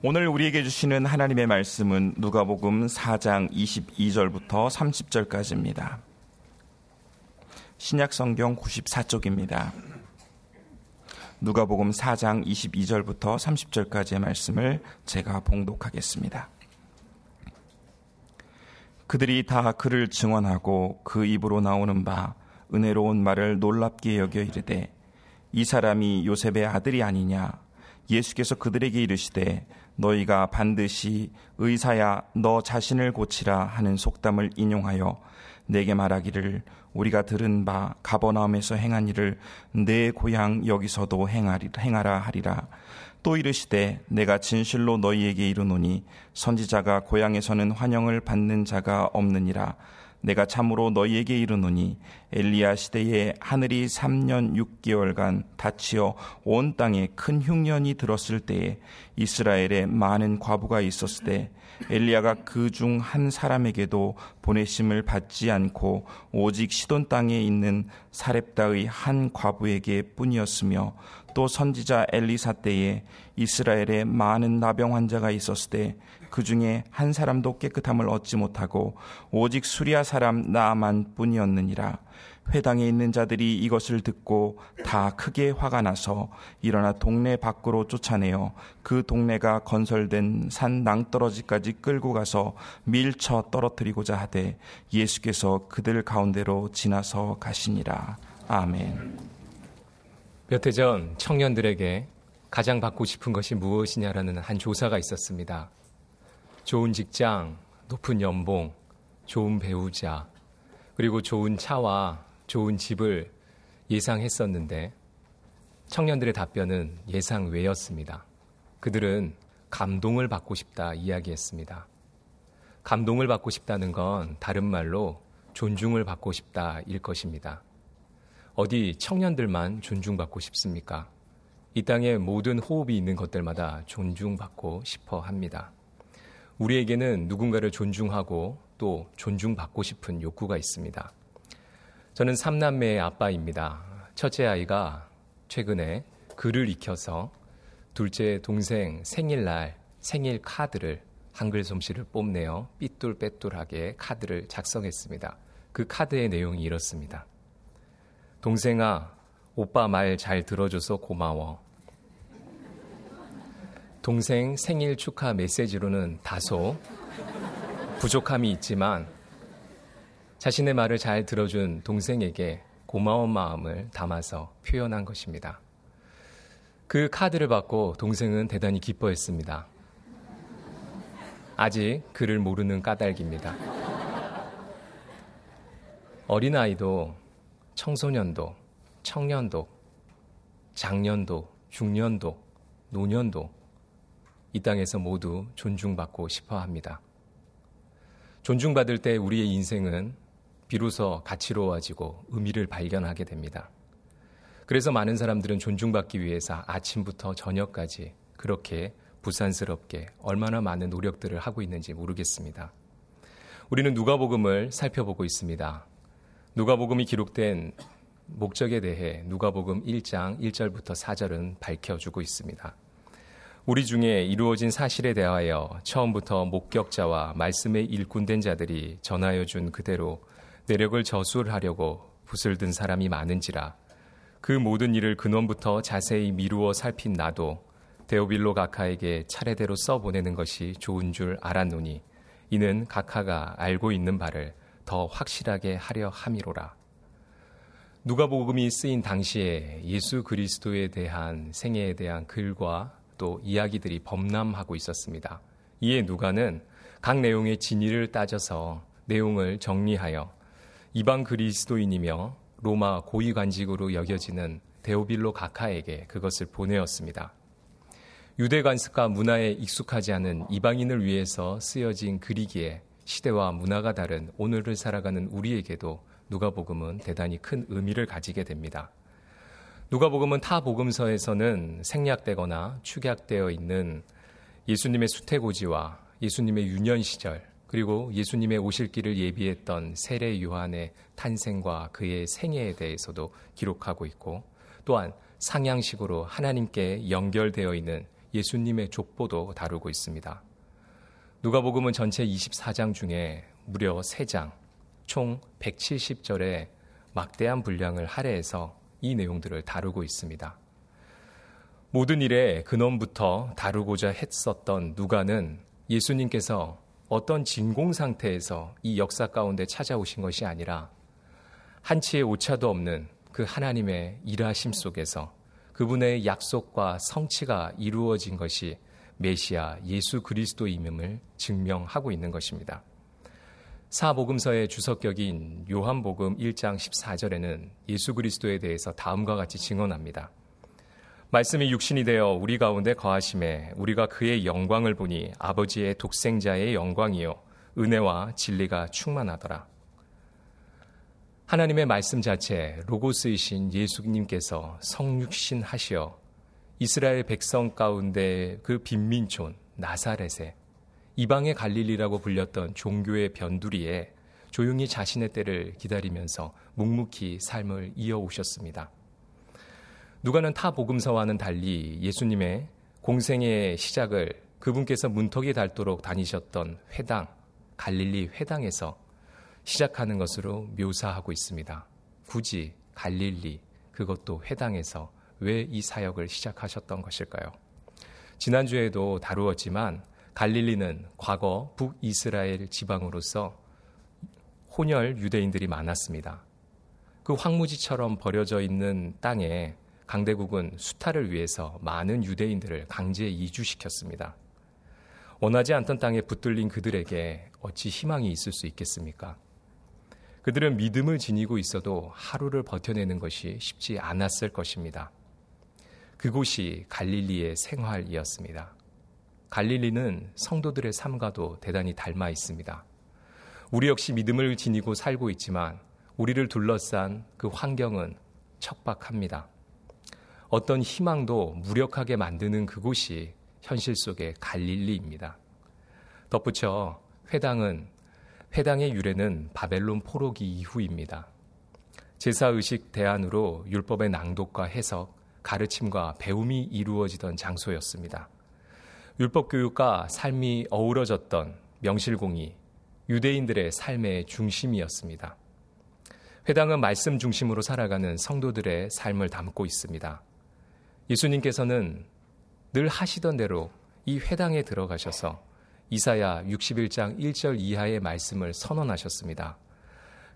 오늘 우리에게 주시는 하나님의 말씀은 누가복음 4장 22절부터 30절까지입니다. 신약 성경 94쪽입니다. 누가복음 4장 22절부터 30절까지의 말씀을 제가 봉독하겠습니다. 그들이 다 그를 증언하고 그 입으로 나오는 바 은혜로운 말을 놀랍게 여겨 이르되 이 사람이 요셉의 아들이 아니냐 예수께서 그들에게 이르시되 너희가 반드시 의사야 너 자신을 고치라 하는 속담을 인용하여 내게 말하기를 우리가 들은 바 가버나움에서 행한 일을 내 고향 여기서도 행하라 하리라. 또 이르시되 내가 진실로 너희에게 이르노니 선지자가 고향에서는 환영을 받는 자가 없느니라 내가 참으로 너희에게 이르노니 엘리야 시대에 하늘이 3년 6개월간 닫히어 온 땅에 큰 흉년이 들었을 때에 이스라엘에 많은 과부가 있었을 때 엘리야가 그 중 한 사람에게도 보내심을 받지 않고 오직 시돈 땅에 있는 사렙다의 한 과부에게 뿐이었으며 또 선지자 엘리사 때에 이스라엘에 많은 나병 환자가 있었을 때 그 중에 한 사람도 깨끗함을 얻지 못하고 오직 수리아 사람 나만 뿐이었느니라. 회당에 있는 자들이 이것을 듣고 다 크게 화가 나서 일어나 동네 밖으로 쫓아내어 그 동네가 건설된 산 낭떠러지까지 끌고 가서 밀쳐 떨어뜨리고자 하되 예수께서 그들 가운데로 지나서 가시니라. 아멘. 몇 해 전 청년들에게 가장 받고 싶은 것이 무엇이냐라는 한 조사가 있었습니다. 좋은 직장, 높은 연봉, 좋은 배우자, 그리고 좋은 차와 좋은 집을 예상했었는데 청년들의 답변은 예상 외였습니다. 그들은 감동을 받고 싶다 이야기했습니다. 감동을 받고 싶다는 건 다른 말로 존중을 받고 싶다 일 것입니다. 어디 청년들만 존중받고 싶습니까? 이 땅에 모든 호흡이 있는 것들마다 존중받고 싶어 합니다. 우리에게는 누군가를 존중하고 또 존중받고 싶은 욕구가 있습니다. 저는 삼남매의 아빠입니다. 첫째 아이가 최근에 글을 익혀서 둘째 동생 생일날 생일 카드를 한글 솜씨를 뽐내어 삐뚤빼뚤하게 카드를 작성했습니다. 그 카드의 내용이 이렇습니다. 동생아, 오빠 말 잘 들어줘서 고마워. 동생 생일 축하 메시지로는 다소 부족함이 있지만 자신의 말을 잘 들어준 동생에게 고마운 마음을 담아서 표현한 것입니다. 그 카드를 받고 동생은 대단히 기뻐했습니다. 아직 그를 모르는 까닭입니다. 어린아이도 청소년도, 청년도, 장년도, 중년도, 노년도 이 땅에서 모두 존중받고 싶어 합니다. 존중받을 때 우리의 인생은 비로소 가치로워지고 의미를 발견하게 됩니다. 그래서 많은 사람들은 존중받기 위해서 아침부터 저녁까지 그렇게 부산스럽게 얼마나 많은 노력들을 하고 있는지 모르겠습니다. 우리는 누가복음을 살펴보고 있습니다. 누가복음이 기록된 목적에 대해 누가복음 1장 1절부터 4절은 밝혀주고 있습니다. 우리 중에 이루어진 사실에 대하여 처음부터 목격자와 말씀의 일꾼된 자들이 전하여 준 그대로 내력을 저술하려고 붓을 든 사람이 많은지라 그 모든 일을 근원부터 자세히 미루어 살핀 나도 데오빌로 가카에게 차례대로 써 보내는 것이 좋은 줄 알았노니 이는 가카가 알고 있는 바를 더 확실하게 하려 함이로라. 누가복음이 쓰인 당시에 예수 그리스도에 대한 생애에 대한 글과 또 이야기들이 범람하고 있었습니다. 이에 누가는 각 내용의 진위를 따져서 내용을 정리하여 이방 그리스도인이며 로마 고위관직으로 여겨지는 데오빌로 가카에게 그것을 보내었습니다. 유대 관습과 문화에 익숙하지 않은 이방인을 위해서 쓰여진 글이기에 시대와 문화가 다른 오늘을 살아가는 우리에게도 누가복음은 대단히 큰 의미를 가지게 됩니다. 누가복음은 타 복음서에서는 생략되거나 축약되어 있는 예수님의 수태고지와 예수님의 유년 시절 그리고 예수님의 오실 길을 예비했던 세례 요한의 탄생과 그의 생애에 대해서도 기록하고 있고 또한 상향식으로 하나님께 연결되어 있는 예수님의 족보도 다루고 있습니다. 누가복음은 전체 24장 중에 무려 3장, 총 170절의 막대한 분량을 할애해서 이 내용들을 다루고 있습니다. 모든 일의 근원부터 다루고자 했었던 누가는 예수님께서 어떤 진공 상태에서 이 역사 가운데 찾아오신 것이 아니라 한치의 오차도 없는 그 하나님의 일하심 속에서 그분의 약속과 성취가 이루어진 것이 메시아 예수 그리스도임을 증명하고 있는 것입니다. 사복음서의 주석격인 요한복음 1장 14절에는 예수 그리스도에 대해서 다음과 같이 증언합니다. 말씀이 육신이 되어 우리 가운데 거하심에 우리가 그의 영광을 보니 아버지의 독생자의 영광이요 은혜와 진리가 충만하더라. 하나님의 말씀 자체 로고스이신 예수님께서 성육신 하시어 이스라엘 백성 가운데 그 빈민촌 나사렛에 이방의 갈릴리라고 불렸던 종교의 변두리에 조용히 자신의 때를 기다리면서 묵묵히 삶을 이어오셨습니다. 누가는 타 복음서와는 달리 예수님의 공생의 시작을 그분께서 문턱이 닳도록 다니셨던 회당, 갈릴리 회당에서 시작하는 것으로 묘사하고 있습니다. 굳이 갈릴리, 그것도 회당에서 왜 이 사역을 시작하셨던 것일까요? 지난주에도 다루었지만 갈릴리는 과거 북이스라엘 지방으로서 혼혈 유대인들이 많았습니다. 그 황무지처럼 버려져 있는 땅에 강대국은 수탈을 위해서 많은 유대인들을 강제 이주시켰습니다. 원하지 않던 땅에 붙들린 그들에게 어찌 희망이 있을 수 있겠습니까? 그들은 믿음을 지니고 있어도 하루를 버텨내는 것이 쉽지 않았을 것입니다. 그곳이 갈릴리의 생활이었습니다. 갈릴리는 성도들의 삶과도 대단히 닮아 있습니다. 우리 역시 믿음을 지니고 살고 있지만 우리를 둘러싼 그 환경은 척박합니다. 어떤 희망도 무력하게 만드는 그곳이 현실 속의 갈릴리입니다. 덧붙여 회당은 회당의 유래는 바벨론 포로기 이후입니다. 제사 의식 대안으로 율법의 낭독과 해석, 가르침과 배움이 이루어지던 장소였습니다. 율법 교육과 삶이 어우러졌던 명실공히 유대인들의 삶의 중심이었습니다. 회당은 말씀 중심으로 살아가는 성도들의 삶을 담고 있습니다. 예수님께서는 늘 하시던 대로 이 회당에 들어가셔서 이사야 61장 1절 이하의 말씀을 선언하셨습니다.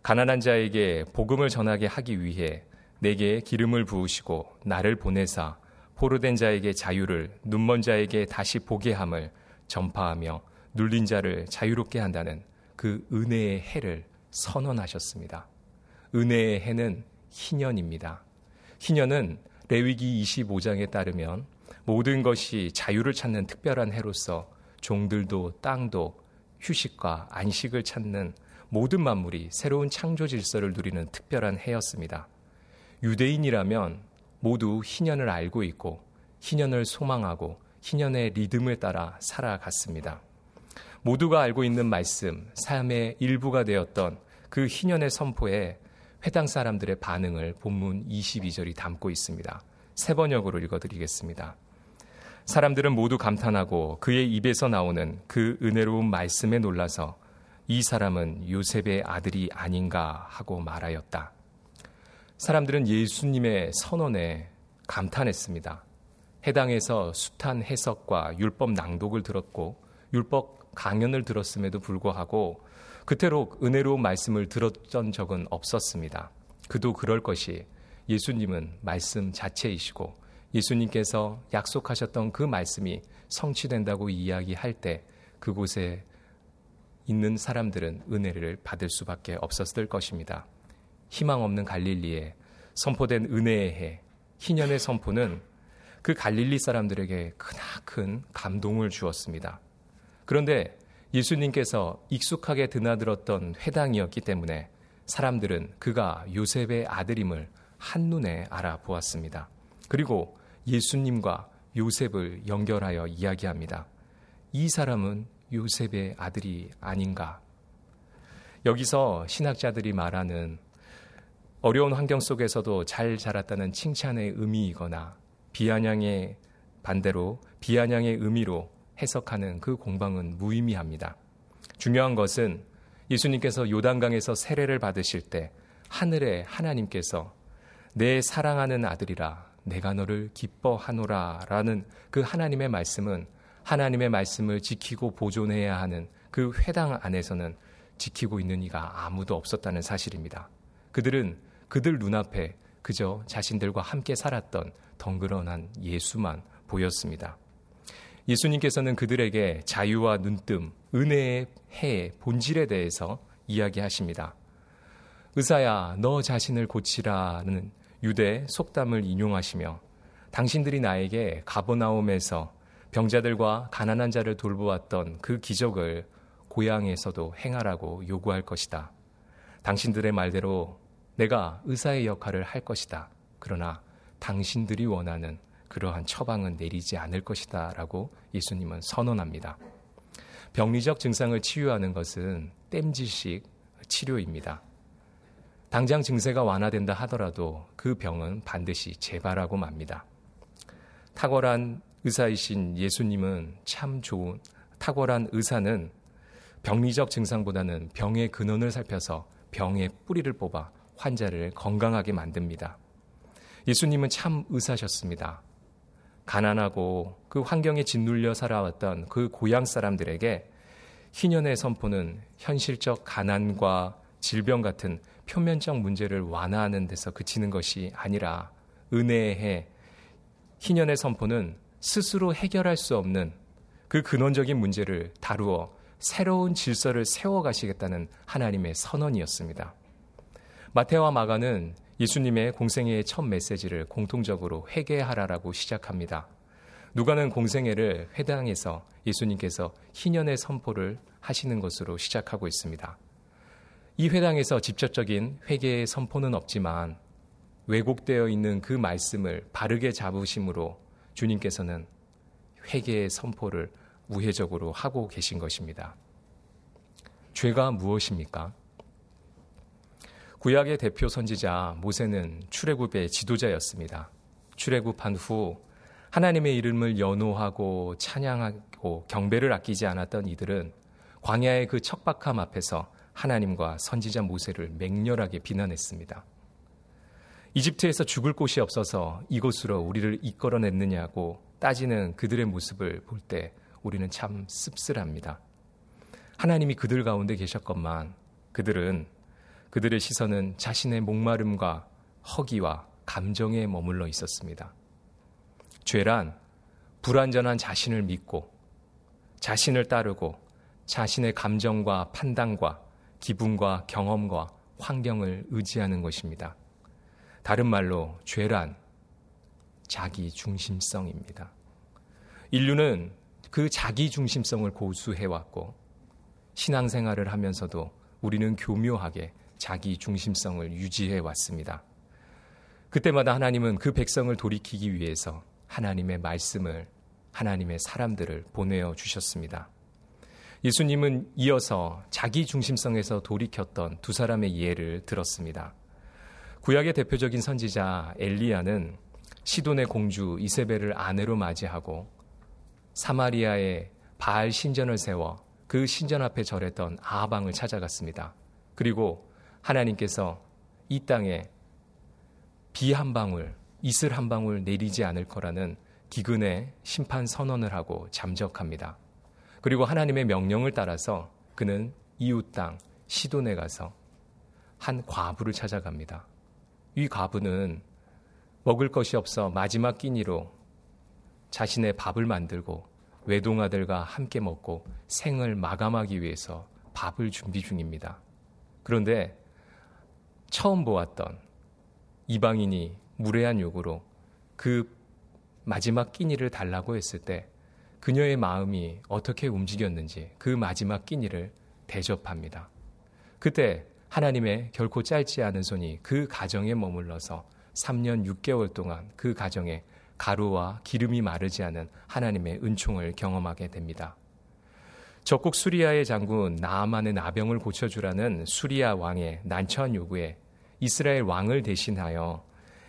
가난한 자에게 복음을 전하게 하기 위해 내게 기름을 부으시고 나를 보내사 포로된 자에게 자유를 눈먼 자에게 다시 보게 함을 전파하며 눌린 자를 자유롭게 한다는 그 은혜의 해를 선언하셨습니다. 은혜의 해는 희년입니다. 희년은 레위기 25장에 따르면 모든 것이 자유를 찾는 특별한 해로서 종들도 땅도 휴식과 안식을 찾는 모든 만물이 새로운 창조 질서를 누리는 특별한 해였습니다. 유대인이라면 모두 희년을 알고 있고 희년을 소망하고 희년의 리듬을 따라 살아갔습니다. 모두가 알고 있는 말씀, 삶의 일부가 되었던 그 희년의 선포에 회당 사람들의 반응을 본문 22절이 담고 있습니다. 세 번역으로 읽어드리겠습니다. 사람들은 모두 감탄하고 그의 입에서 나오는 그 은혜로운 말씀에 놀라서 이 사람은 요셉의 아들이 아닌가 하고 말하였다. 사람들은 예수님의 선언에 감탄했습니다. 해당에서 숱한 해석과 율법 낭독을 들었고 율법 강연을 들었음에도 불구하고 그태록 은혜로운 말씀을 들었던 적은 없었습니다. 그도 그럴 것이 예수님은 말씀 자체이시고 예수님께서 약속하셨던 그 말씀이 성취된다고 이야기할 때 그곳에 있는 사람들은 은혜를 받을 수밖에 없었을 것입니다. 희망 없는 갈릴리에 선포된 은혜의 해, 희년의 선포는 그 갈릴리 사람들에게 크나큰 감동을 주었습니다. 그런데 예수님께서 익숙하게 드나들었던 회당이었기 때문에 사람들은 그가 요셉의 아들임을 한눈에 알아보았습니다. 그리고 예수님과 요셉을 연결하여 이야기합니다. 이 사람은 요셉의 아들이 아닌가? 여기서 신학자들이 말하는 어려운 환경 속에서도 잘 자랐다는 칭찬의 의미이거나 비아냥의 반대로 비아냥의 의미로 해석하는 그 공방은 무의미합니다. 중요한 것은 예수님께서 요단강에서 세례를 받으실 때 하늘의 하나님께서 내 사랑하는 아들이라 내가 너를 기뻐하노라 라는 그 하나님의 말씀은 하나님의 말씀을 지키고 보존해야 하는 그 회당 안에서는 지키고 있는 이가 아무도 없었다는 사실입니다. 그들은 그들 눈앞에 그저 자신들과 함께 살았던 덩그러난 예수만 보였습니다. 예수님께서는 그들에게 자유와 눈뜸, 은혜의 해의 본질에 대해서 이야기하십니다. 의사야, 너 자신을 고치라는 유대 속담을 인용하시며 당신들이 나에게 가버나움에서 병자들과 가난한 자를 돌보았던 그 기적을 고향에서도 행하라고 요구할 것이다. 당신들의 말대로 내가 의사의 역할을 할 것이다. 그러나 당신들이 원하는 그러한 처방은 내리지 않을 것이다. 라고 예수님은 선언합니다. 병리적 증상을 치유하는 것은 땜질식 치료입니다. 당장 증세가 완화된다 하더라도 그 병은 반드시 재발하고 맙니다. 탁월한 의사이신 예수님은 참 좋은 탁월한 의사는 병리적 증상보다는 병의 근원을 살펴서 병의 뿌리를 뽑아 환자를 건강하게 만듭니다. 예수님은 참 의사셨습니다. 가난하고 그 환경에 짓눌려 살아왔던 그 고향 사람들에게 희년의 선포는 현실적 가난과 질병 같은 표면적 문제를 완화하는 데서 그치는 것이 아니라 은혜의 해, 희년의 선포는 스스로 해결할 수 없는 그 근원적인 문제를 다루어 새로운 질서를 세워가시겠다는 하나님의 선언이었습니다. 마테와 마가는 예수님의 공생애의 첫 메시지를 공통적으로 회개하라라고 시작합니다. 누가는 공생애를 회당에서 예수님께서 희년의 선포를 하시는 것으로 시작하고 있습니다. 이 회당에서 직접적인 회개의 선포는 없지만 왜곡되어 있는 그 말씀을 바르게 잡으심으로 주님께서는 회개의 선포를 우회적으로 하고 계신 것입니다. 죄가 무엇입니까? 구약의 대표 선지자 모세는 출애굽의 지도자였습니다. 출애굽한 후 하나님의 이름을 연호하고 찬양하고 경배를 아끼지 않았던 이들은 광야의 그 척박함 앞에서 하나님과 선지자 모세를 맹렬하게 비난했습니다. 이집트에서 죽을 곳이 없어서 이곳으로 우리를 이끌어냈느냐고 따지는 그들의 모습을 볼 때 우리는 참 씁쓸합니다. 하나님이 그들 가운데 계셨건만 그들은 그들의 시선은 자신의 목마름과 허기와 감정에 머물러 있었습니다. 죄란 불완전한 자신을 믿고 자신을 따르고 자신의 감정과 판단과 기분과 경험과 환경을 의지하는 것입니다. 다른 말로 죄란 자기 중심성입니다. 인류는 그 자기 중심성을 고수해왔고 신앙생활을 하면서도 우리는 교묘하게 자기 중심성을 유지해 왔습니다. 그때마다 하나님은 그 백성을 돌이키기 위해서 하나님의 말씀을 하나님의 사람들을 보내어 주셨습니다. 예수님은 이어서 자기 중심성에서 돌이켰던 두 사람의 예를 들었습니다. 구약의 대표적인 선지자 엘리야는 시돈의 공주 이세벨을 아내로 맞이하고 사마리아에 바알 신전을 세워 그 신전 앞에 절했던 아방을 찾아갔습니다. 그리고 하나님께서 이 땅에 비 한 방울, 이슬 한 방울 내리지 않을 거라는 기근의 심판 선언을 하고 잠적합니다. 그리고 하나님의 명령을 따라서 그는 이웃 땅 시돈에 가서 한 과부를 찾아갑니다. 이 과부는 먹을 것이 없어 마지막 끼니로 자신의 밥을 만들고 외동아들과 함께 먹고 생을 마감하기 위해서 밥을 준비 중입니다. 그런데 처음 보았던 이방인이 무례한 요구로 그 마지막 끼니를 달라고 했을 때 그녀의 마음이 어떻게 움직였는지 그 마지막 끼니를 대접합니다. 그때 하나님의 결코 짧지 않은 손이 그 가정에 머물러서 3년 6개월 동안 그 가정에 가루와 기름이 마르지 않은 하나님의 은총을 경험하게 됩니다. 적국 수리아의 장군 나아만의 나병을 고쳐주라는 수리아 왕의 난처한 요구에 이스라엘 왕을 대신하여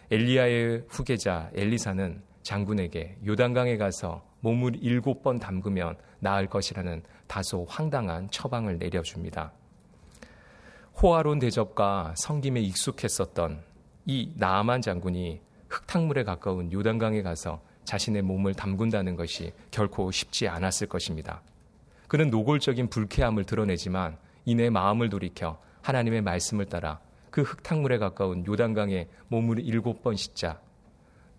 엘리야의 후계자 엘리사는 장군에게 요단강에 가서 몸을 일곱 번 담그면 나을 것이라는 다소 황당한 처방을 내려줍니다. 호화로운 대접과 성김에 익숙했었던 이 나아만 장군이 흙탕물에 가까운 요단강에 가서 자신의 몸을 담근다는 것이 결코 쉽지 않았을 것입니다. 그는 노골적인 불쾌함을 드러내지만 이내 마음을 돌이켜 하나님의 말씀을 따라 그 흙탕물에 가까운 요단강에 몸을 일곱 번 씻자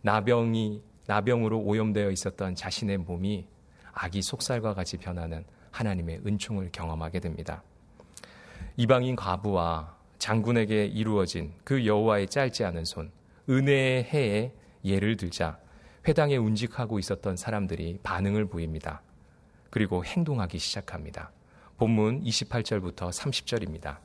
나병이 나병으로 오염되어 있었던 자신의 몸이 아기 속살과 같이 변하는 하나님의 은총을 경험하게 됩니다. 이방인 과부와 장군에게 이루어진 그 여호와의 짧지 않은 손, 은혜의 해에 예를 들자 회당에 운직하고 있었던 사람들이 반응을 보입니다. 그리고 행동하기 시작합니다. 본문 28절부터 30절입니다.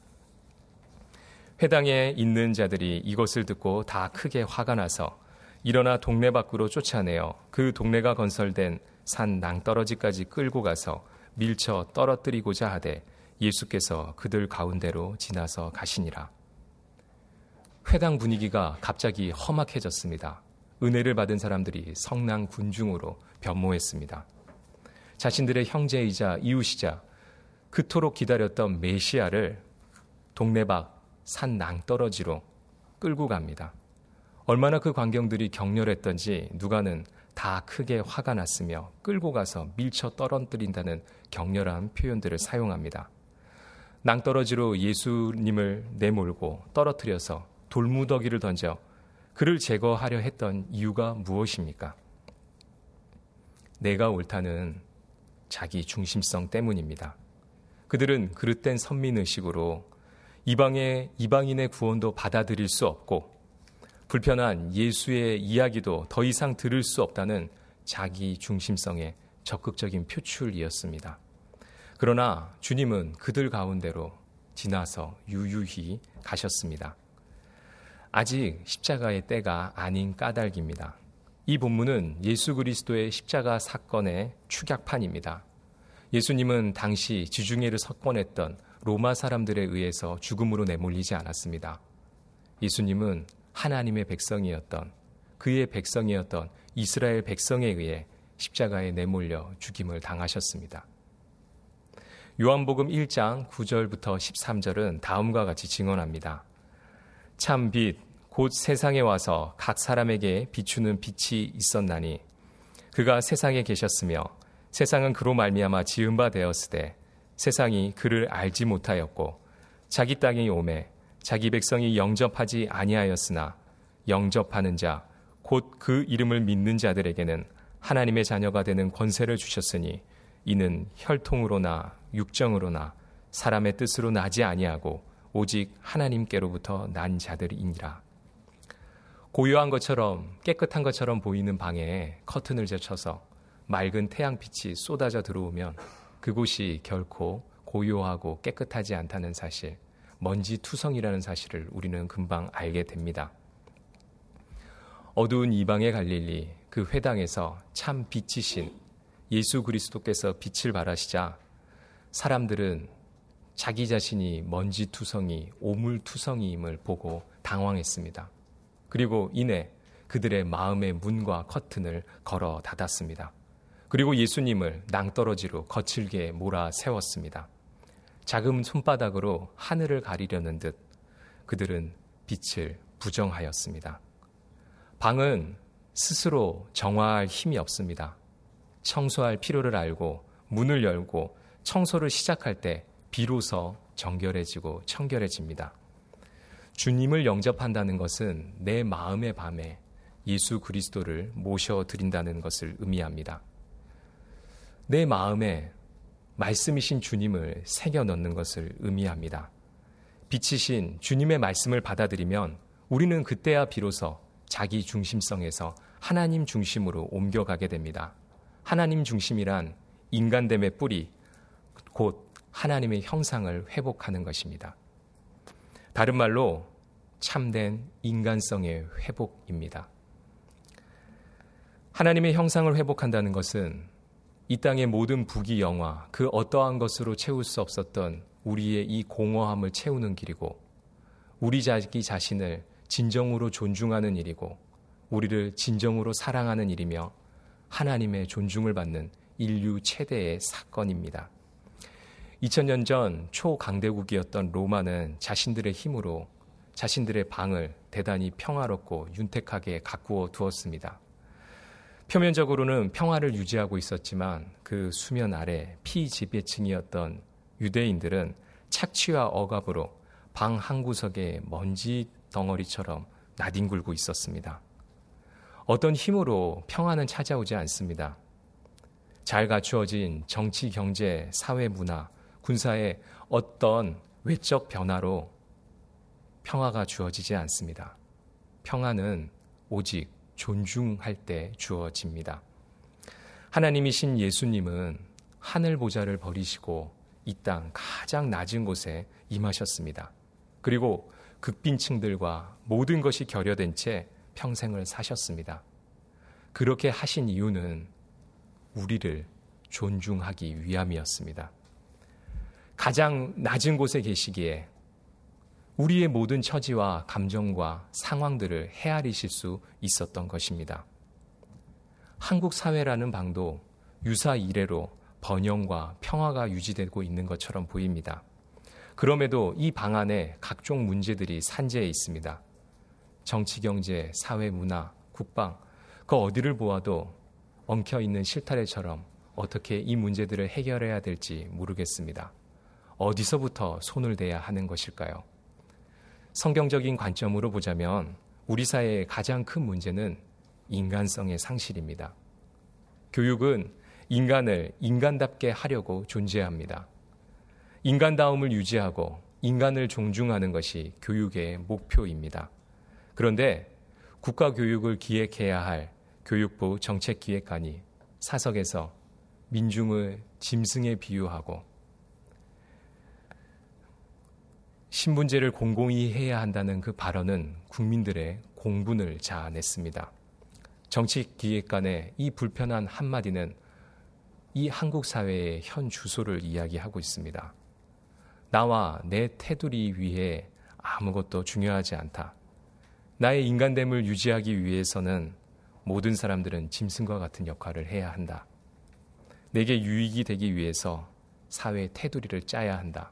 회당에 있는 자들이 이것을 듣고 다 크게 화가 나서 일어나 동네 밖으로 쫓아내어 그 동네가 건설된 산 낭떠러지까지 끌고 가서 밀쳐 떨어뜨리고자 하되 예수께서 그들 가운데로 지나서 가시니라. 회당 분위기가 갑자기 험악해졌습니다. 은혜를 받은 사람들이 성난 군중으로 변모했습니다. 자신들의 형제이자 이웃이자 그토록 기다렸던 메시아를 동네 밖 산 낭떠러지로 끌고 갑니다. 얼마나 그 광경들이 격렬했던지 누가는 다 크게 화가 났으며 끌고 가서 밀쳐 떨어뜨린다는 격렬한 표현들을 사용합니다. 낭떠러지로 예수님을 내몰고 떨어뜨려서 돌무더기를 던져 그를 제거하려 했던 이유가 무엇입니까? 내가 옳다는 자기 중심성 때문입니다. 그들은 그릇된 선민의식으로 이방의, 이방인의 구원도 받아들일 수 없고 불편한 예수의 이야기도 더 이상 들을 수 없다는 자기 중심성의 적극적인 표출이었습니다. 그러나 주님은 그들 가운데로 지나서 유유히 가셨습니다. 아직 십자가의 때가 아닌 까닭입니다. 이 본문은 예수 그리스도의 십자가 사건의 축약판입니다. 예수님은 당시 지중해를 석권했던 로마 사람들에 의해서 죽음으로 내몰리지 않았습니다. 예수님은 하나님의 백성이었던 그의 백성이었던 이스라엘 백성에 의해 십자가에 내몰려 죽임을 당하셨습니다. 요한복음 1장 9절부터 13절은 다음과 같이 증언합니다. 참 빛, 곧 세상에 와서 각 사람에게 비추는 빛이 있었나니 그가 세상에 계셨으며 세상은 그로 말미암아 지은 바 되었으되 세상이 그를 알지 못하였고 자기 땅에 오매 자기 백성이 영접하지 아니하였으나 영접하는 자 곧 그 이름을 믿는 자들에게는 하나님의 자녀가 되는 권세를 주셨으니 이는 혈통으로나 육정으로나 사람의 뜻으로 나지 아니하고 오직 하나님께로부터 난 자들이니라. 고요한 것처럼 깨끗한 것처럼 보이는 방에 커튼을 제쳐서 맑은 태양빛이 쏟아져 들어오면 그곳이 결코 고요하고 깨끗하지 않다는 사실, 먼지 투성이라는 사실을 우리는 금방 알게 됩니다. 어두운 이방의 갈릴리 그 회당에서 참 빛이신 예수 그리스도께서 빛을 발하시자 사람들은 자기 자신이 먼지 투성이, 오물 투성이임을 보고 당황했습니다. 그리고 이내 그들의 마음의 문과 커튼을 걸어 닫았습니다. 그리고 예수님을 낭떠러지로 거칠게 몰아 세웠습니다. 작은 손바닥으로 하늘을 가리려는 듯 그들은 빛을 부정하였습니다. 방은 스스로 정화할 힘이 없습니다. 청소할 필요를 알고 문을 열고 청소를 시작할 때 비로소 정결해지고 청결해집니다. 주님을 영접한다는 것은 내 마음의 밤에 예수 그리스도를 모셔 드린다는 것을 의미합니다. 내 마음에 말씀이신 주님을 새겨 넣는 것을 의미합니다. 빛이신 주님의 말씀을 받아들이면 우리는 그때야 비로소 자기 중심성에서 하나님 중심으로 옮겨가게 됩니다. 하나님 중심이란 인간됨의 뿌리, 곧 하나님의 형상을 회복하는 것입니다. 다른 말로 참된 인간성의 회복입니다. 하나님의 형상을 회복한다는 것은 이 땅의 모든 부귀 영화, 그 어떠한 것으로 채울 수 없었던 우리의 이 공허함을 채우는 길이고, 우리 자기 자신을 진정으로 존중하는 일이고, 우리를 진정으로 사랑하는 일이며 하나님의 존중을 받는 인류 최대의 사건입니다. 2000년 전 초강대국이었던 로마는 자신들의 힘으로 자신들의 방을 대단히 평화롭고 윤택하게 가꾸어 두었습니다. 표면적으로는 평화를 유지하고 있었지만 그 수면 아래 피지배층이었던 유대인들은 착취와 억압으로 방 한 구석에 먼지 덩어리처럼 나뒹굴고 있었습니다. 어떤 힘으로 평화는 찾아오지 않습니다. 잘 갖추어진 정치, 경제, 사회, 문화, 군사의 어떤 외적 변화로 평화가 주어지지 않습니다. 평화는 오직 존중할 때 주어집니다. 하나님이신 예수님은 하늘 보좌를 버리시고 이 땅 가장 낮은 곳에 임하셨습니다. 그리고 극빈층들과 모든 것이 결여된 채 평생을 사셨습니다. 그렇게 하신 이유는 우리를 존중하기 위함이었습니다. 가장 낮은 곳에 계시기에 우리의 모든 처지와 감정과 상황들을 헤아리실 수 있었던 것입니다. 한국 사회라는 방도 유사 이래로 번영과 평화가 유지되고 있는 것처럼 보입니다. 그럼에도 이 방 안에 각종 문제들이 산재해 있습니다. 정치, 경제, 사회, 문화, 국방, 그 어디를 보아도 엉켜 있는 실타래처럼 어떻게 이 문제들을 해결해야 될지 모르겠습니다. 어디서부터 손을 대야 하는 것일까요? 성경적인 관점으로 보자면 우리 사회의 가장 큰 문제는 인간성의 상실입니다. 교육은 인간을 인간답게 하려고 존재합니다. 인간다움을 유지하고 인간을 존중하는 것이 교육의 목표입니다. 그런데 국가교육을 기획해야 할 교육부 정책기획관이 사석에서 민중을 짐승에 비유하고 신분제를 공공히 해야 한다는 그 발언은 국민들의 공분을 자아냈습니다. 정치기획관의 이 불편한 한마디는 이 한국 사회의 현 주소를 이야기하고 있습니다. 나와 내 테두리 위에 아무것도 중요하지 않다. 나의 인간됨을 유지하기 위해서는 모든 사람들은 짐승과 같은 역할을 해야 한다. 내게 유익이 되기 위해서 사회의 테두리를 짜야 한다.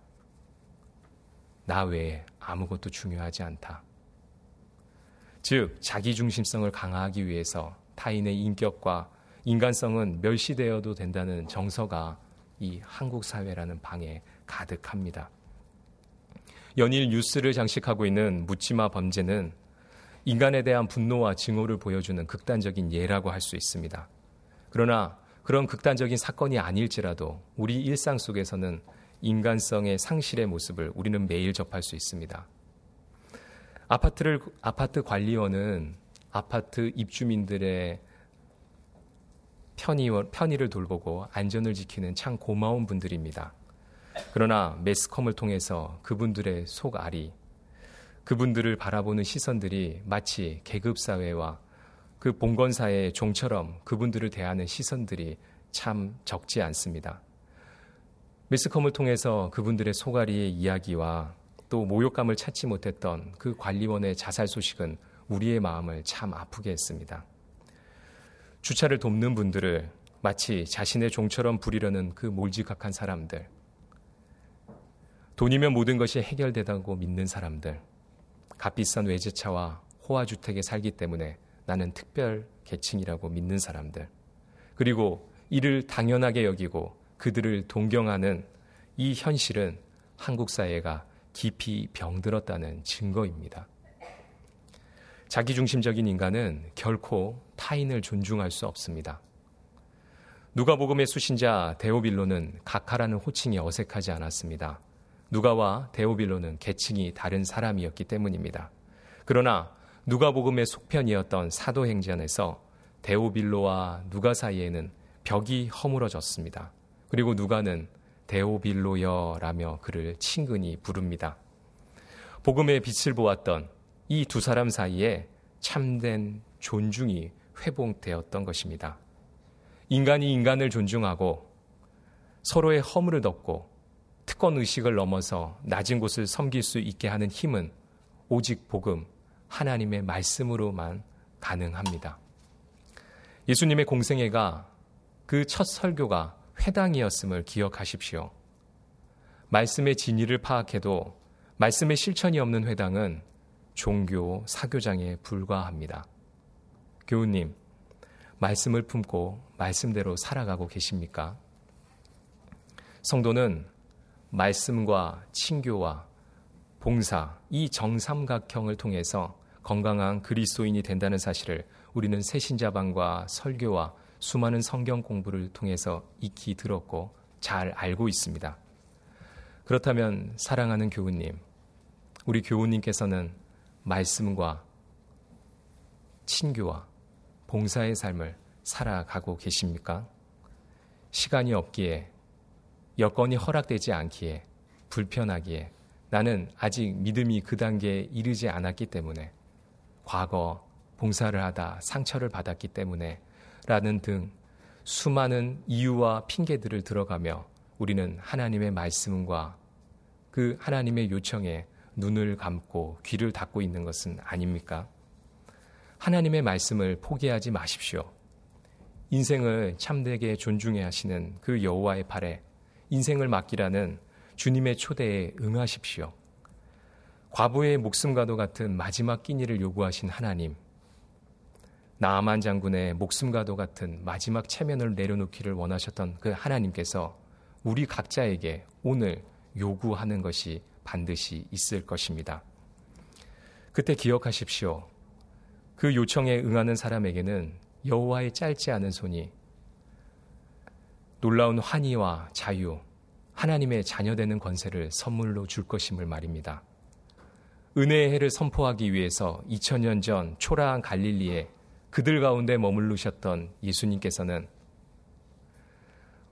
나 외에 아무것도 중요하지 않다. 즉, 자기중심성을 강화하기 위해서 타인의 인격과 인간성은 멸시되어도 된다는 정서가 이 한국 사회라는 방에 가득합니다. 연일 뉴스를 장식하고 있는 묻지마 범죄는 인간에 대한 분노와 증오를 보여주는 극단적인 예라고 할 수 있습니다. 그러나 그런 극단적인 사건이 아닐지라도 우리 일상 속에서는 인간성의 상실의 모습을 우리는 매일 접할 수 있습니다. 아파트를 아파트 관리원은 아파트 입주민들의 편의, 편의를 돌보고 안전을 지키는 참 고마운 분들입니다. 그러나 매스컴을 통해서 그분들의 속알이 그분들을 바라보는 시선들이 마치 계급 사회와 그 봉건사의 종처럼 그분들을 대하는 시선들이 참 적지 않습니다. 미스컴을 통해서 그분들의 소가리의 이야기와 또 모욕감을 찾지 못했던 그 관리원의 자살 소식은 우리의 마음을 참 아프게 했습니다. 주차를 돕는 분들을 마치 자신의 종처럼 부리려는 그 몰지각한 사람들, 돈이면 모든 것이 해결되다고 믿는 사람들, 값비싼 외제차와 호화주택에 살기 때문에 나는 특별 계층이라고 믿는 사람들, 그리고 이를 당연하게 여기고 그들을 동경하는 이 현실은 한국 사회가 깊이 병들었다는 증거입니다. 자기중심적인 인간은 결코 타인을 존중할 수 없습니다. 누가복음의 수신자 데오빌로는 각하라는 호칭이 어색하지 않았습니다. 누가와 데오빌로는 계층이 다른 사람이었기 때문입니다. 그러나 누가복음의 속편이었던 사도행전에서 데오빌로와 누가 사이에는 벽이 허물어졌습니다. 그리고 누가는 데오빌로여라며 그를 친근히 부릅니다. 복음의 빛을 보았던 이 두 사람 사이에 참된 존중이 회복되었던 것입니다. 인간이 인간을 존중하고 서로의 허물을 덮고 특권 의식을 넘어서 낮은 곳을 섬길 수 있게 하는 힘은 오직 복음, 하나님의 말씀으로만 가능합니다. 예수님의 공생애가 그 첫 설교가 회당이었음을 기억하십시오. 말씀의 진리를 파악해도 말씀의 실천이 없는 회당은 종교 사교장에 불과합니다. 교우님, 말씀을 품고 말씀대로 살아가고 계십니까? 성도는 말씀과 친교와 봉사, 이 정삼각형을 통해서 건강한 그리스도인이 된다는 사실을 우리는 새신자반과 설교와 수많은 성경 공부를 통해서 익히 들었고 잘 알고 있습니다. 그렇다면 사랑하는 교우님, 우리 교우님께서는 말씀과 친교와 봉사의 삶을 살아가고 계십니까? 시간이 없기에 여건이 허락되지 않기에 불편하기에 나는 아직 믿음이 그 단계에 이르지 않았기 때문에 과거 봉사를 하다 상처를 받았기 때문에 라는 등 수많은 이유와 핑계들을 들어가며 우리는 하나님의 말씀과 그 하나님의 요청에 눈을 감고 귀를 닫고 있는 것은 아닙니까? 하나님의 말씀을 포기하지 마십시오. 인생을 참되게 존중해 하시는 그 여호와의 팔에 인생을 맡기라는 주님의 초대에 응하십시오. 과부의 목숨과도 같은 마지막 끼니를 요구하신 하나님, 나아만 장군의 목숨과도 같은 마지막 체면을 내려놓기를 원하셨던 그 하나님께서 우리 각자에게 오늘 요구하는 것이 반드시 있을 것입니다. 그때 기억하십시오. 그 요청에 응하는 사람에게는 여호와의 짧지 않은 손이 놀라운 환희와 자유, 하나님의 자녀되는 권세를 선물로 줄 것임을 말입니다. 은혜의 해를 선포하기 위해서 2000년 전 초라한 갈릴리에 그들 가운데 머물르셨던 예수님께서는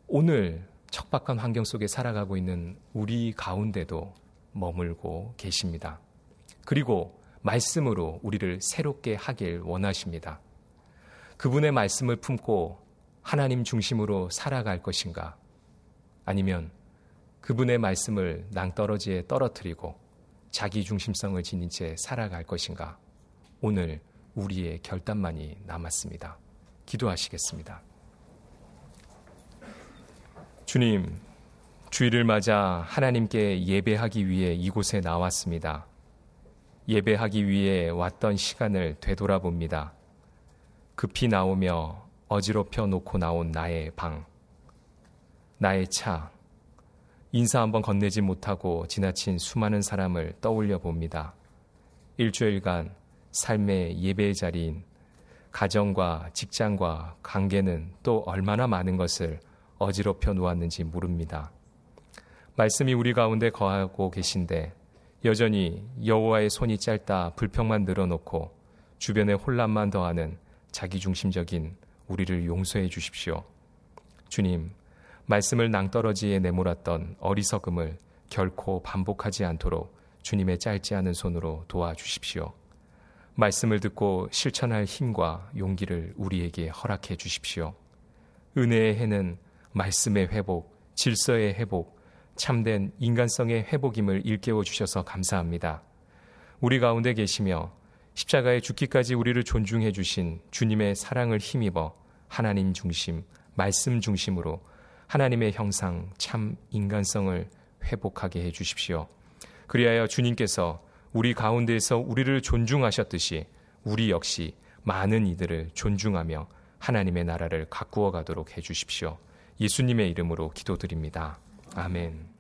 오늘 척박한 환경 속에 살아가고 있는 우리 가운데도 머물고 계십니다. 그리고 말씀으로 우리를 새롭게 하길 원하십니다. 그분의 말씀을 품고 하나님 중심으로 살아갈 것인가? 아니면 그분의 말씀을 낭떠러지에 떨어뜨리고 자기 중심성을 지닌 채 살아갈 것인가? 오늘 우리의 결단만이 남았습니다. 기도하시겠습니다. 주님, 주일을 맞아 하나님께 예배하기 위해 이곳에 나왔습니다. 예배하기 위해 왔던 시간을 되돌아봅니다. 급히 나오며 어지럽혀 놓고 나온 나의 방, 나의 차, 인사 한번 건네지 못하고 지나친 수많은 사람을 떠올려 봅니다. 일주일간 삶의 예배의 자리인 가정과 직장과 관계는 또 얼마나 많은 것을 어지럽혀 놓았는지 모릅니다. 말씀이 우리 가운데 거하고 계신데 여전히 여호와의 손이 짧다 불평만 늘어놓고 주변에 혼란만 더하는 자기중심적인 우리를 용서해 주십시오. 주님, 말씀을 낭떠러지에 내몰았던 어리석음을 결코 반복하지 않도록 주님의 짧지 않은 손으로 도와주십시오. 말씀을 듣고 실천할 힘과 용기를 우리에게 허락해 주십시오. 은혜의 해는 말씀의 회복, 질서의 회복, 참된 인간성의 회복임을 일깨워 주셔서 감사합니다. 우리 가운데 계시며 십자가에 죽기까지 우리를 존중해 주신 주님의 사랑을 힘입어 하나님 중심, 말씀 중심으로 하나님의 형상, 참 인간성을 회복하게 해 주십시오. 그리하여 주님께서 우리 가운데에서 우리를 존중하셨듯이 우리 역시 많은 이들을 존중하며 하나님의 나라를 가꾸어 가도록 해 주십시오. 예수님의 이름으로 기도드립니다. 아멘.